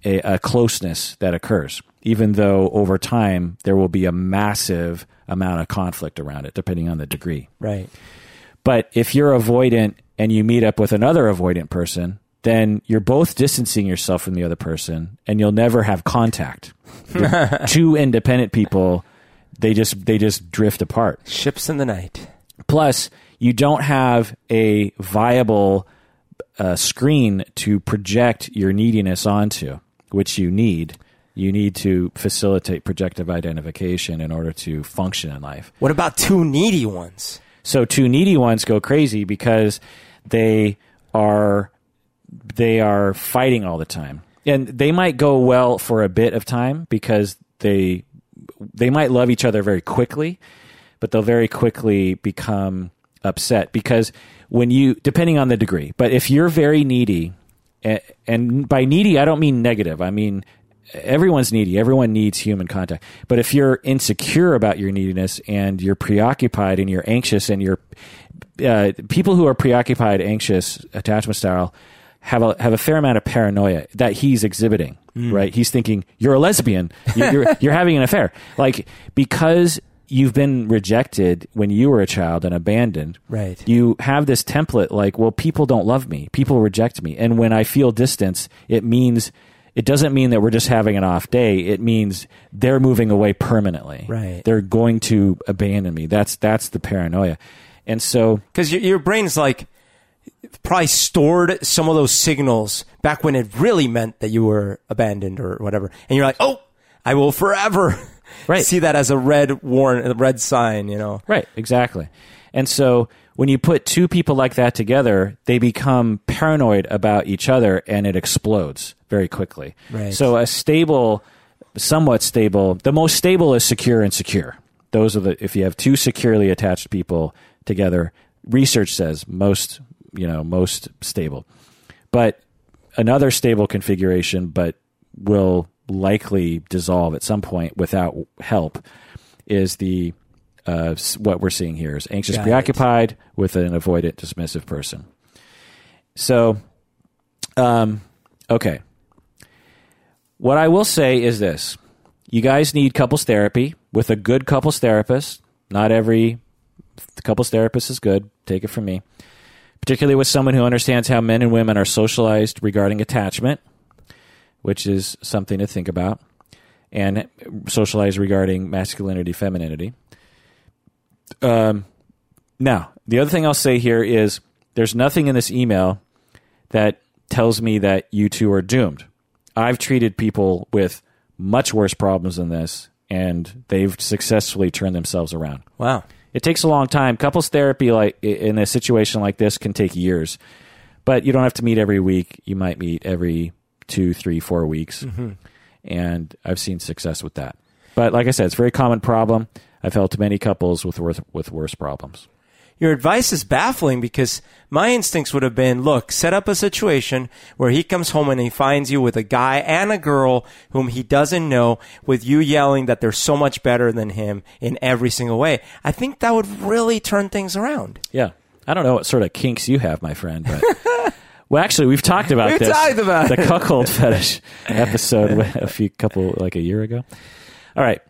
Speaker 1: a, a closeness that occurs, even though over time there will be a massive amount of conflict around it, depending on the degree.
Speaker 2: Right.
Speaker 1: But if you're avoidant and you meet up with another avoidant person, then you're both distancing yourself from the other person and you'll never have contact. Two independent people, they just they just drift apart.
Speaker 2: Ships in the night.
Speaker 1: Plus, you don't have a viable uh, screen to project your neediness onto, which you need. You need to facilitate projective identification in order to function in life.
Speaker 2: What about two needy ones?
Speaker 1: So two needy ones go crazy because they are they are fighting all the time. And they might go well for a bit of time because they they might love each other very quickly, but they'll very quickly become upset because when you depending on the degree, but if you're very needy and, by needy I don't mean negative. I mean everyone's needy. Everyone needs human contact. But if you're insecure about your neediness and you're preoccupied and you're anxious and you're uh, people who are preoccupied, anxious, attachment style have a have a fair amount of paranoia that he's exhibiting. Mm. Right? He's thinking you're a lesbian. You- You're you're having an affair. Like because you've been rejected when you were a child and abandoned.
Speaker 2: Right.
Speaker 1: You have this template like, well, people don't love me. People reject me. And when I feel distance, it means it doesn't mean that we're just having an off day. It means they're moving away permanently.
Speaker 2: Right.
Speaker 1: They're going to abandon me. That's that's the paranoia. And so
Speaker 2: Because your, your brain's like probably stored some of those signals back when it really meant that you were abandoned or whatever. And you're like, oh, I will forever
Speaker 1: Right.
Speaker 2: see that as a red warn, a red sign, you know?
Speaker 1: Right, exactly. And so when you put two people like that together, they become paranoid about each other and it explodes very quickly.
Speaker 2: Right.
Speaker 1: So a stable, somewhat stable, the most stable is secure and secure. Those are the if you have two securely attached people together, research says most, you know, most stable. But another stable configuration but will likely dissolve at some point without help is the uh, what we're seeing here is anxious
Speaker 2: Got it.
Speaker 1: preoccupied with an avoidant dismissive person. So um, okay. What i will say is this. You guys need couples therapy with a good couples therapist. Not every couples therapist is good. Take it from me particularly with someone who understands how men and women are socialized regarding attachment which is something to think about, and socialized regarding masculinity, femininity. Um, now, the other thing I'll say here is there's nothing in this email that tells me that you two are doomed. I've treated people with much worse problems than this, and they've successfully turned themselves around.
Speaker 2: Wow.
Speaker 1: It takes a long time. Couples therapy, like in a situation like this, can take years. But you don't have to meet every week. You might meet every two, three, four weeks, mm-hmm. and I've seen success with that. But like I said, it's a very common problem. I've helped many couples with worth, with worse problems.
Speaker 2: Your advice is baffling because my instincts would have been look, set up a situation where he comes home and he finds you with a guy and a girl whom he doesn't know, with you yelling that they're so much better than him in every single way. I think that would really turn things around.
Speaker 1: Yeah, I don't know what sort of kinks you have, my friend, but. Well, actually, we've talked about
Speaker 2: We've
Speaker 1: this.
Speaker 2: talked about
Speaker 1: the
Speaker 2: it.
Speaker 1: cuckold fetish episode a few couple like a year ago. All right.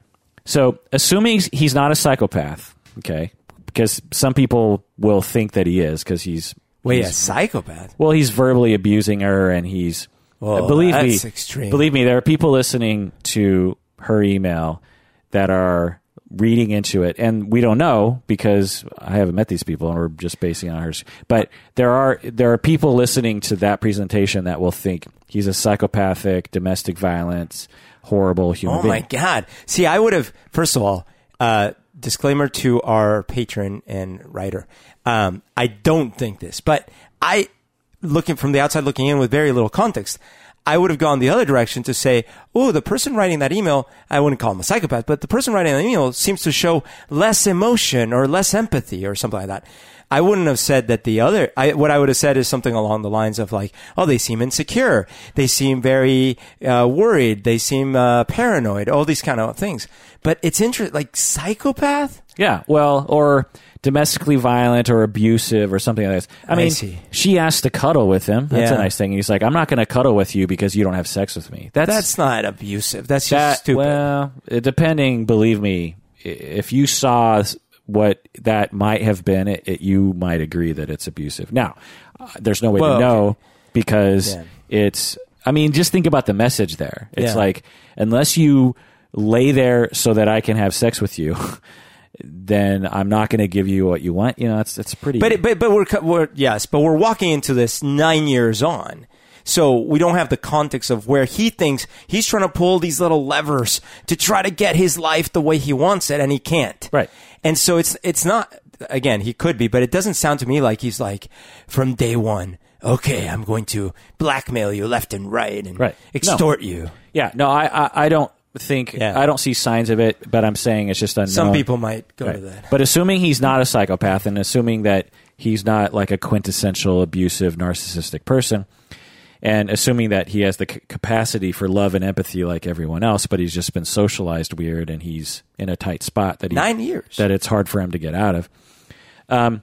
Speaker 1: So, assuming he's not a psychopath, okay, because some people will think that he is because he's
Speaker 2: Wait,
Speaker 1: he's-
Speaker 2: a psychopath?
Speaker 1: well, he's verbally abusing her, and he's
Speaker 2: Whoa,
Speaker 1: believe
Speaker 2: that's
Speaker 1: me,
Speaker 2: extreme.
Speaker 1: believe me, there are people listening to her email that are reading into it, and we don't know because I haven't met these people, and we're just basing on hers. But there are there are people listening to that presentation that will think he's a psychopathic, domestic violence, horrible human
Speaker 2: Oh
Speaker 1: being.
Speaker 2: my god! See, I would have. First of all, uh, disclaimer to our patron and writer: um, I don't think this, but I, looking from the outside, looking in with very little context, I would have gone the other direction to say, "Oh, the person writing that email, I wouldn't call him a psychopath, but the person writing that email seems to show less emotion or less empathy or something like that." I wouldn't have said that the other. I, what I would have said is something along the lines of like, oh, they seem insecure, they seem very uh, worried, they seem uh, paranoid, all these kind of things. But it's interesting, like psychopath.
Speaker 1: Yeah, well, or domestically violent or abusive or something like that. I
Speaker 2: I
Speaker 1: mean,
Speaker 2: see.
Speaker 1: she asked to cuddle with him. That's a nice thing. He's like, I'm not going to cuddle with you because you don't have sex with me. That's
Speaker 2: That's not abusive. That's just
Speaker 1: that.
Speaker 2: stupid.
Speaker 1: Well, depending, believe me, if you saw what that might have been, it, it, you might agree that it's abusive. Now, uh, there's no way
Speaker 2: Well,
Speaker 1: to know because
Speaker 2: Yeah.
Speaker 1: it's. I mean, just think about the message there. It's
Speaker 2: Yeah.
Speaker 1: like unless you lay there so that I can have sex with you. Then I'm not going to give you what you want. You know, it's it's pretty.
Speaker 2: But but but we're, we're yes, but we're walking into this nine years on. So we don't have the context of where he thinks he's trying to pull these little levers to try to get his life the way he wants it, and he can't.
Speaker 1: Right.
Speaker 2: And so it's it's not again he could be, but it doesn't sound to me like he's like from day one. Okay, I'm going to blackmail you left and right and
Speaker 1: Right. No.
Speaker 2: extort you.
Speaker 1: yeah, no, I I, I don't think
Speaker 2: Yeah.
Speaker 1: I don't see signs of it. But I'm saying it's just unknown.
Speaker 2: Some people might go
Speaker 1: Right.
Speaker 2: to that.
Speaker 1: But assuming he's not a psychopath and assuming that he's not like a quintessential abusive narcissistic person and assuming that he has the c- capacity for love and empathy like everyone else but he's just been socialized weird and he's in a tight spot that he,
Speaker 2: Nine years.
Speaker 1: that it's hard for him to get out of um,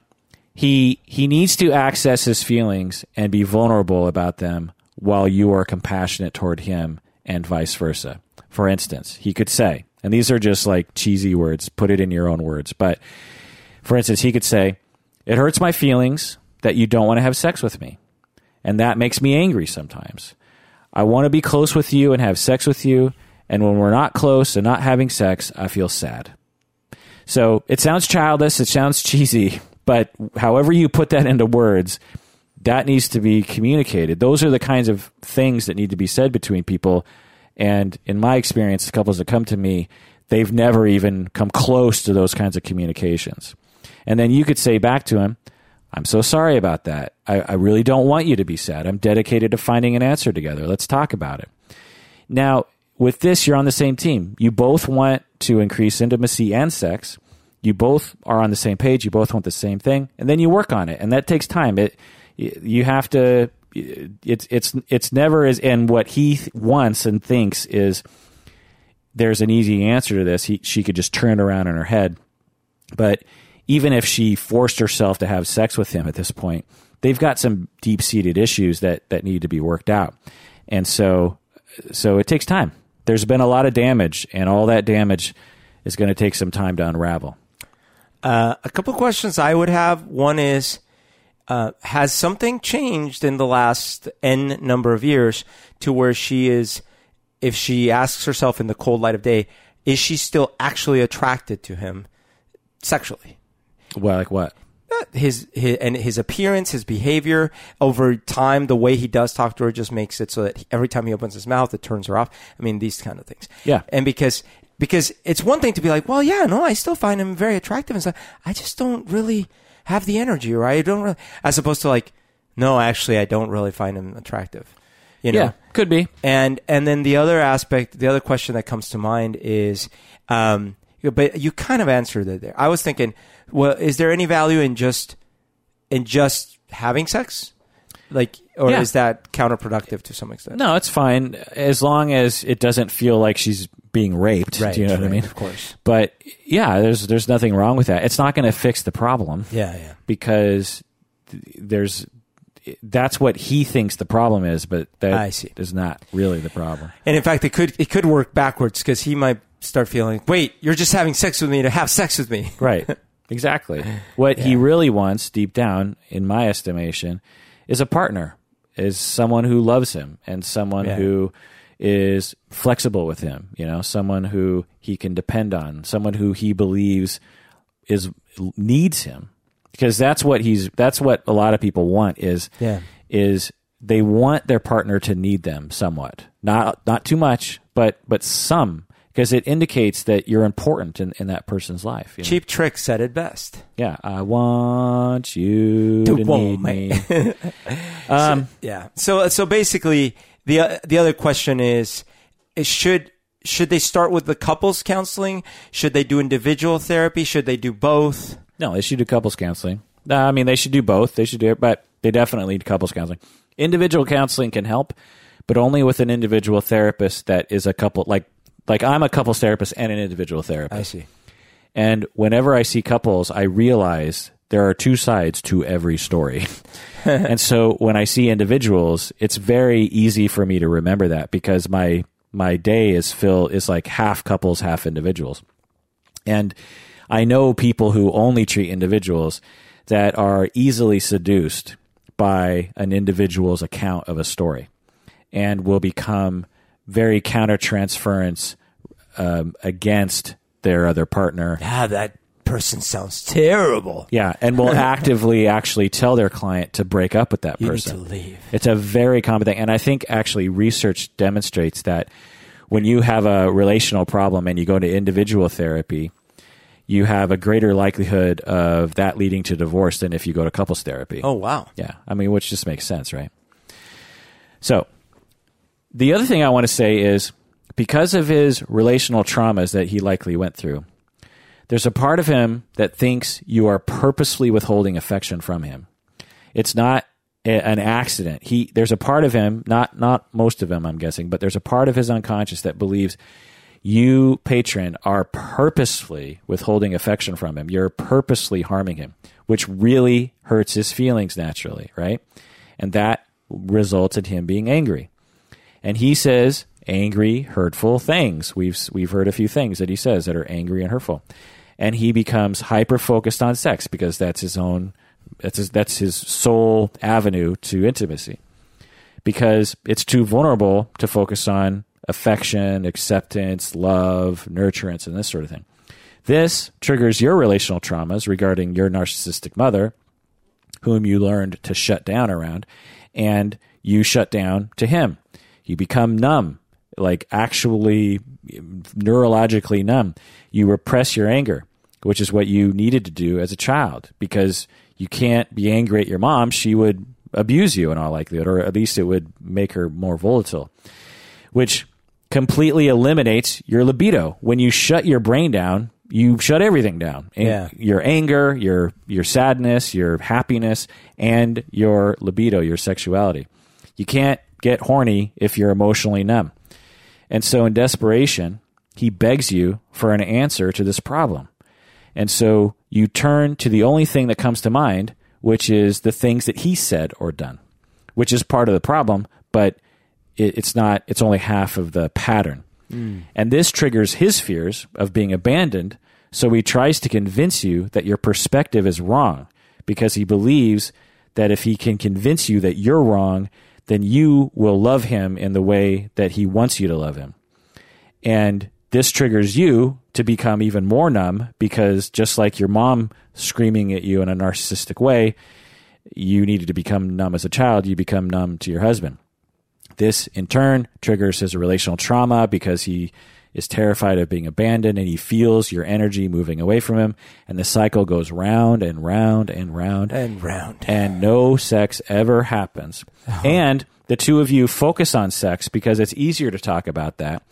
Speaker 1: he he needs to access his feelings and be vulnerable about them while you are compassionate toward him and vice versa. For instance, he could say, and these are just like cheesy words, put it in your own words, but for instance, he could say, "It hurts my feelings that you don't want to have sex with me, and that makes me angry sometimes. I want to be close with you and have sex with you, and when we're not close and not having sex, I feel sad." So it sounds childish, it sounds cheesy, but however you put that into words, that needs to be communicated. Those are the kinds of things that need to be said between people. And in my experience, the couples that come to me, they've never even come close to those kinds of communications. And then you could say back to him, I'm so sorry about that. I, I really don't want you to be sad. I'm dedicated to finding an answer together. Let's talk about it. Now, with this, you're on the same team. You both want to increase intimacy and sex. You both are on the same page. You both want the same thing, and then you work on it, and that takes time. It you have to. It's it's it's never as and what he wants and thinks is there's an easy answer to this. He, she could just turn it around in her head, but even if she forced herself to have sex with him at this point, they've got some deep seated issues that that need to be worked out, and so so it takes time. There's been a lot of damage, and all that damage is going to take some time to unravel.
Speaker 2: Uh, a couple questions I would have. One is, uh, has something changed in the last n number of years to where she is, if she asks herself in the cold light of day, is she still actually attracted to him sexually?
Speaker 1: Well, like what?
Speaker 2: Uh, His, his and his appearance, his behavior over time, the way he does talk to her just makes it so that every time he opens his mouth, it turns her off. I mean, these kind of things.
Speaker 1: Yeah.
Speaker 2: And because because it's one thing to be like, well, yeah, no, I still find him very attractive and stuff. I just don't really have the energy, or I don't really, as opposed to like, no, actually, I don't really find him attractive. You know.
Speaker 1: Yeah, could be.
Speaker 2: And and then the other aspect, the other question that comes to mind is, um, but you kind of answered it there. I was thinking, well, is there any value in just in just having sex, like, or
Speaker 1: Yeah.
Speaker 2: is that counterproductive to some extent?
Speaker 1: No, it's fine as long as it doesn't feel like she's being raped.
Speaker 2: Right,
Speaker 1: do you know what I mean?
Speaker 2: of course.
Speaker 1: But yeah, there's there's nothing wrong with that. It's not going to fix the problem
Speaker 2: Yeah, yeah.
Speaker 1: because there's that's what he thinks the problem is, but that is not really the problem.
Speaker 2: And in fact, it could it could work backwards because he might start feeling, wait, you're just having sex with me to have sex with me.
Speaker 1: Right. Exactly. What he really wants deep down, in my estimation, is a partner, is someone who loves him and someone
Speaker 2: Yeah.
Speaker 1: who is flexible with him, you know, someone who he can depend on, someone who he believes is needs him. Because that's what he's that's what a lot of people want is
Speaker 2: Yeah.
Speaker 1: is they want their partner to need them somewhat. Not not too much, but but some because it indicates that you're important in, in that person's life. you know?
Speaker 2: Cheap Trick said it best.
Speaker 1: Yeah, I want you to,
Speaker 2: To
Speaker 1: need
Speaker 2: me.
Speaker 1: me. um,
Speaker 2: Yeah. So so basically, the uh, the other question is, is should should they start with the couples counseling? Should they do individual therapy? Should they do both?
Speaker 1: no, they should do couples counseling. Uh, I mean, they should do both. They should do it, but they definitely need couples counseling. Individual counseling can help, but only with an individual therapist that is a couple. Like, like I'm a couples therapist and an individual therapist.
Speaker 2: I see.
Speaker 1: And whenever I see couples, I realize there are two sides to every story. and so when I see individuals, it's very easy for me to remember that because my my day is filled is like half couples, half individuals. And I know people who only treat individuals that are easily seduced by an individual's account of a story and will become very countertransference um, against their other partner.
Speaker 2: Ah, that person sounds terrible.
Speaker 1: Yeah, and will actively actually tell their client to break up with that
Speaker 2: You need
Speaker 1: person.
Speaker 2: to leave.
Speaker 1: It's a very common thing. And I think actually research demonstrates that when you have a relational problem and you go to individual therapy, you have a greater likelihood of that leading to divorce than if you go to couples therapy.
Speaker 2: Oh wow.
Speaker 1: Yeah. I mean, which just makes sense, right? So, the other thing I want to say is because of his relational traumas that he likely went through, there's a part of him that thinks you are purposely withholding affection from him. It's not a- an accident. He there's a part of him, not not most of him, I'm guessing, but there's a part of his unconscious that believes you, patron, are purposefully withholding affection from him. You're purposely harming him, which really hurts his feelings naturally, right? And that results in him being angry. And he says angry, hurtful things. We've we've heard a few things that he says that are angry and hurtful. And he becomes hyper focused on sex because that's his own that's his, that's his sole avenue to intimacy. Because it's too vulnerable to focus on affection, acceptance, love, nurturance, and this sort of thing. This triggers your relational traumas regarding your narcissistic mother, whom you learned to shut down around, and you shut down to him. You become numb, like actually neurologically numb. You repress your anger, which is what you needed to do as a child because you can't be angry at your mom. She would abuse you in all likelihood, or at least it would make her more volatile, which completely eliminates your libido. When you shut your brain down, you shut everything down. And
Speaker 2: Yeah.
Speaker 1: Your anger, your your sadness, your happiness, and your libido, your sexuality. You can't get horny if you're emotionally numb. And so in desperation, he begs you for an answer to this problem. And so you turn to the only thing that comes to mind, which is the things that he said or done, which is part of the problem, but it, it's not, it's only half of the pattern. Hmm. And this triggers his fears of being abandoned. So he tries to convince you that your perspective is wrong because he believes that if he can convince you that you're wrong, then you will love him in the way that he wants you to love him. And this triggers you to become even more numb because just like your mom screaming at you in a narcissistic way, you needed to become numb as a child, you become numb to your husband. This in turn triggers his relational trauma because he is terrified of being abandoned and he feels your energy moving away from him. And the cycle goes round and round and round
Speaker 2: And round.
Speaker 1: and no sex ever happens. Uh-huh. And the two of you focus on sex because it's easier to talk about that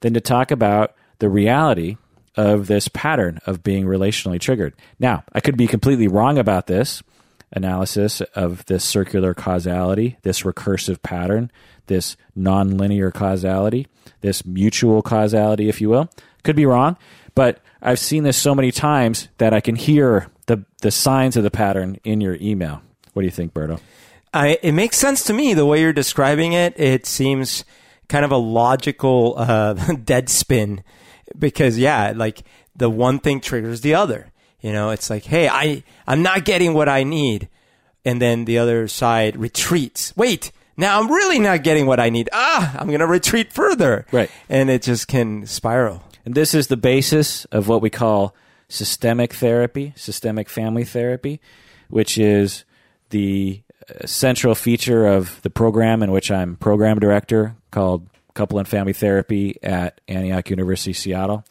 Speaker 1: than to talk about the reality of this pattern of being relationally triggered. Now, I could be completely wrong about this analysis of this circular causality, this recursive pattern, this nonlinear causality, this mutual causality, if you will. Could be wrong, but I've seen this so many times that I can hear the, the signs of the pattern in your email. What do you think, Berto?
Speaker 2: I, it makes sense to me the way you're describing it. It seems kind of a logical uh, dead spin because yeah, like the one thing triggers the other. You know, it's like, hey, I I'm not getting what I need, and then the other side retreats. Wait, now I'm really not getting what I need. Ah, I'm gonna retreat further.
Speaker 1: Right.
Speaker 2: and it just can spiral.
Speaker 1: And this is the basis of what we call systemic therapy, systemic family therapy, which is the uh, central feature of the program in which I'm program director called Couple and Family Therapy at Antioch University, Seattle.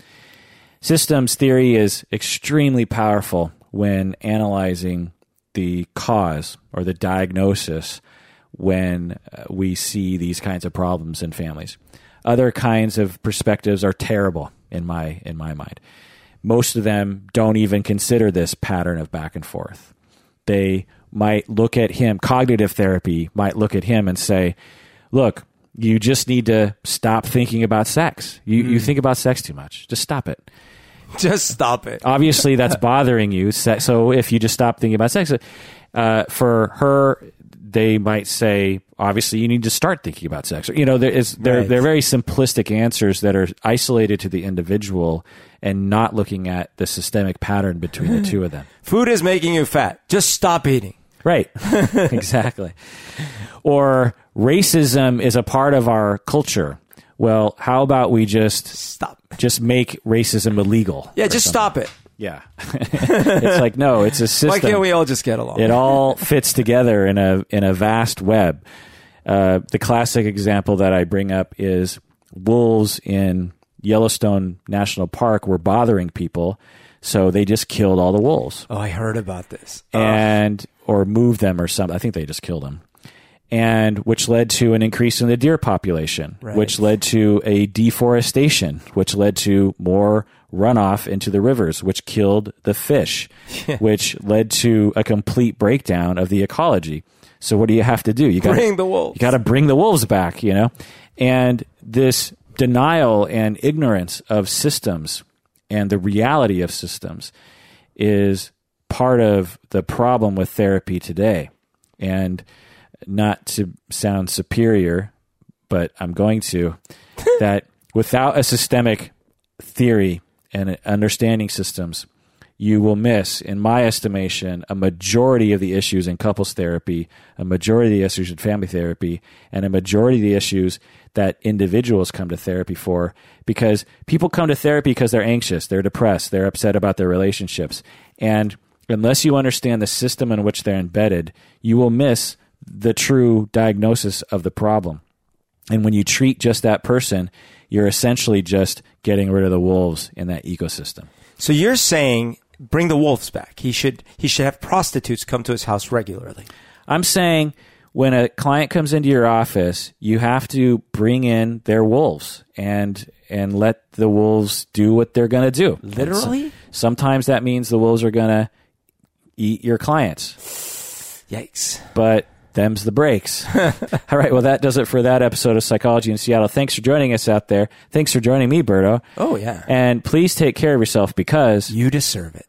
Speaker 1: Systems theory is extremely powerful when analyzing the cause or the diagnosis when uh, we see these kinds of problems in families. Other kinds of perspectives are terrible in my in my mind. Most of them don't even consider this pattern of back and forth. they might look at him, cognitive therapy might look at him and say, look, you just need to stop thinking about sex. You, you think about sex too much. Just stop it.
Speaker 2: Just stop it.
Speaker 1: Obviously, that's bothering you. So if you just stop thinking about sex, uh, for her, they might say, obviously, you need to start thinking about sex. You know, there is, they're,
Speaker 2: Right.
Speaker 1: they're very simplistic answers that are isolated to the individual and not looking at the systemic pattern between the two of them.
Speaker 2: Food is making you fat. Just stop eating.
Speaker 1: Right. exactly. Or racism is a part of our culture. Well, how about we just
Speaker 2: Stop.
Speaker 1: just make racism illegal?
Speaker 2: Yeah, just
Speaker 1: something?
Speaker 2: stop it.
Speaker 1: Yeah. it's like no, it's a system.
Speaker 2: Why can't we all just get along?
Speaker 1: it all fits together in a in a vast web. Uh, the classic example that I bring up is wolves in Yellowstone National Park were bothering people, so they just killed all the wolves
Speaker 2: oh, I heard about this. Oh,
Speaker 1: and or moved them or something. I think they just killed them, and which led to an increase in the deer population,
Speaker 2: Right.
Speaker 1: which led to a deforestation, which led to more runoff into the rivers, which killed the fish, which led to a complete breakdown of the ecology. So what do you have to do? You got
Speaker 2: Bring the wolves.
Speaker 1: You got to bring the wolves back, you know, and this denial and ignorance of systems and the reality of systems is part of the problem with therapy today. And not to sound superior, but I'm going to, that without a systemic theory and understanding systems, you will miss, in my estimation, a majority of the issues in couples therapy, a majority of the issues in family therapy, and a majority of the issues that individuals come to therapy for. Because people come to therapy because they're anxious, they're depressed, they're upset about their relationships. And unless you understand the system in which they're embedded, you will miss the true diagnosis of the problem. And when you treat just that person, you're essentially just getting rid of the wolves in that ecosystem.
Speaker 2: So you're saying bring the wolves back. He should he should have prostitutes come to his house regularly.
Speaker 1: I'm saying when a client comes into your office, you have to bring in their wolves and and let the wolves do what they're going to do.
Speaker 2: Literally?
Speaker 1: So- sometimes that means the wolves are going to eat your clients,
Speaker 2: Yikes.
Speaker 1: but them's the breaks. All right, well that does it for that episode of Psychology in Seattle. Thanks for joining us out there. Thanks for joining me, Berto.
Speaker 2: Oh yeah.
Speaker 1: And please take care of yourself because
Speaker 2: You deserve it.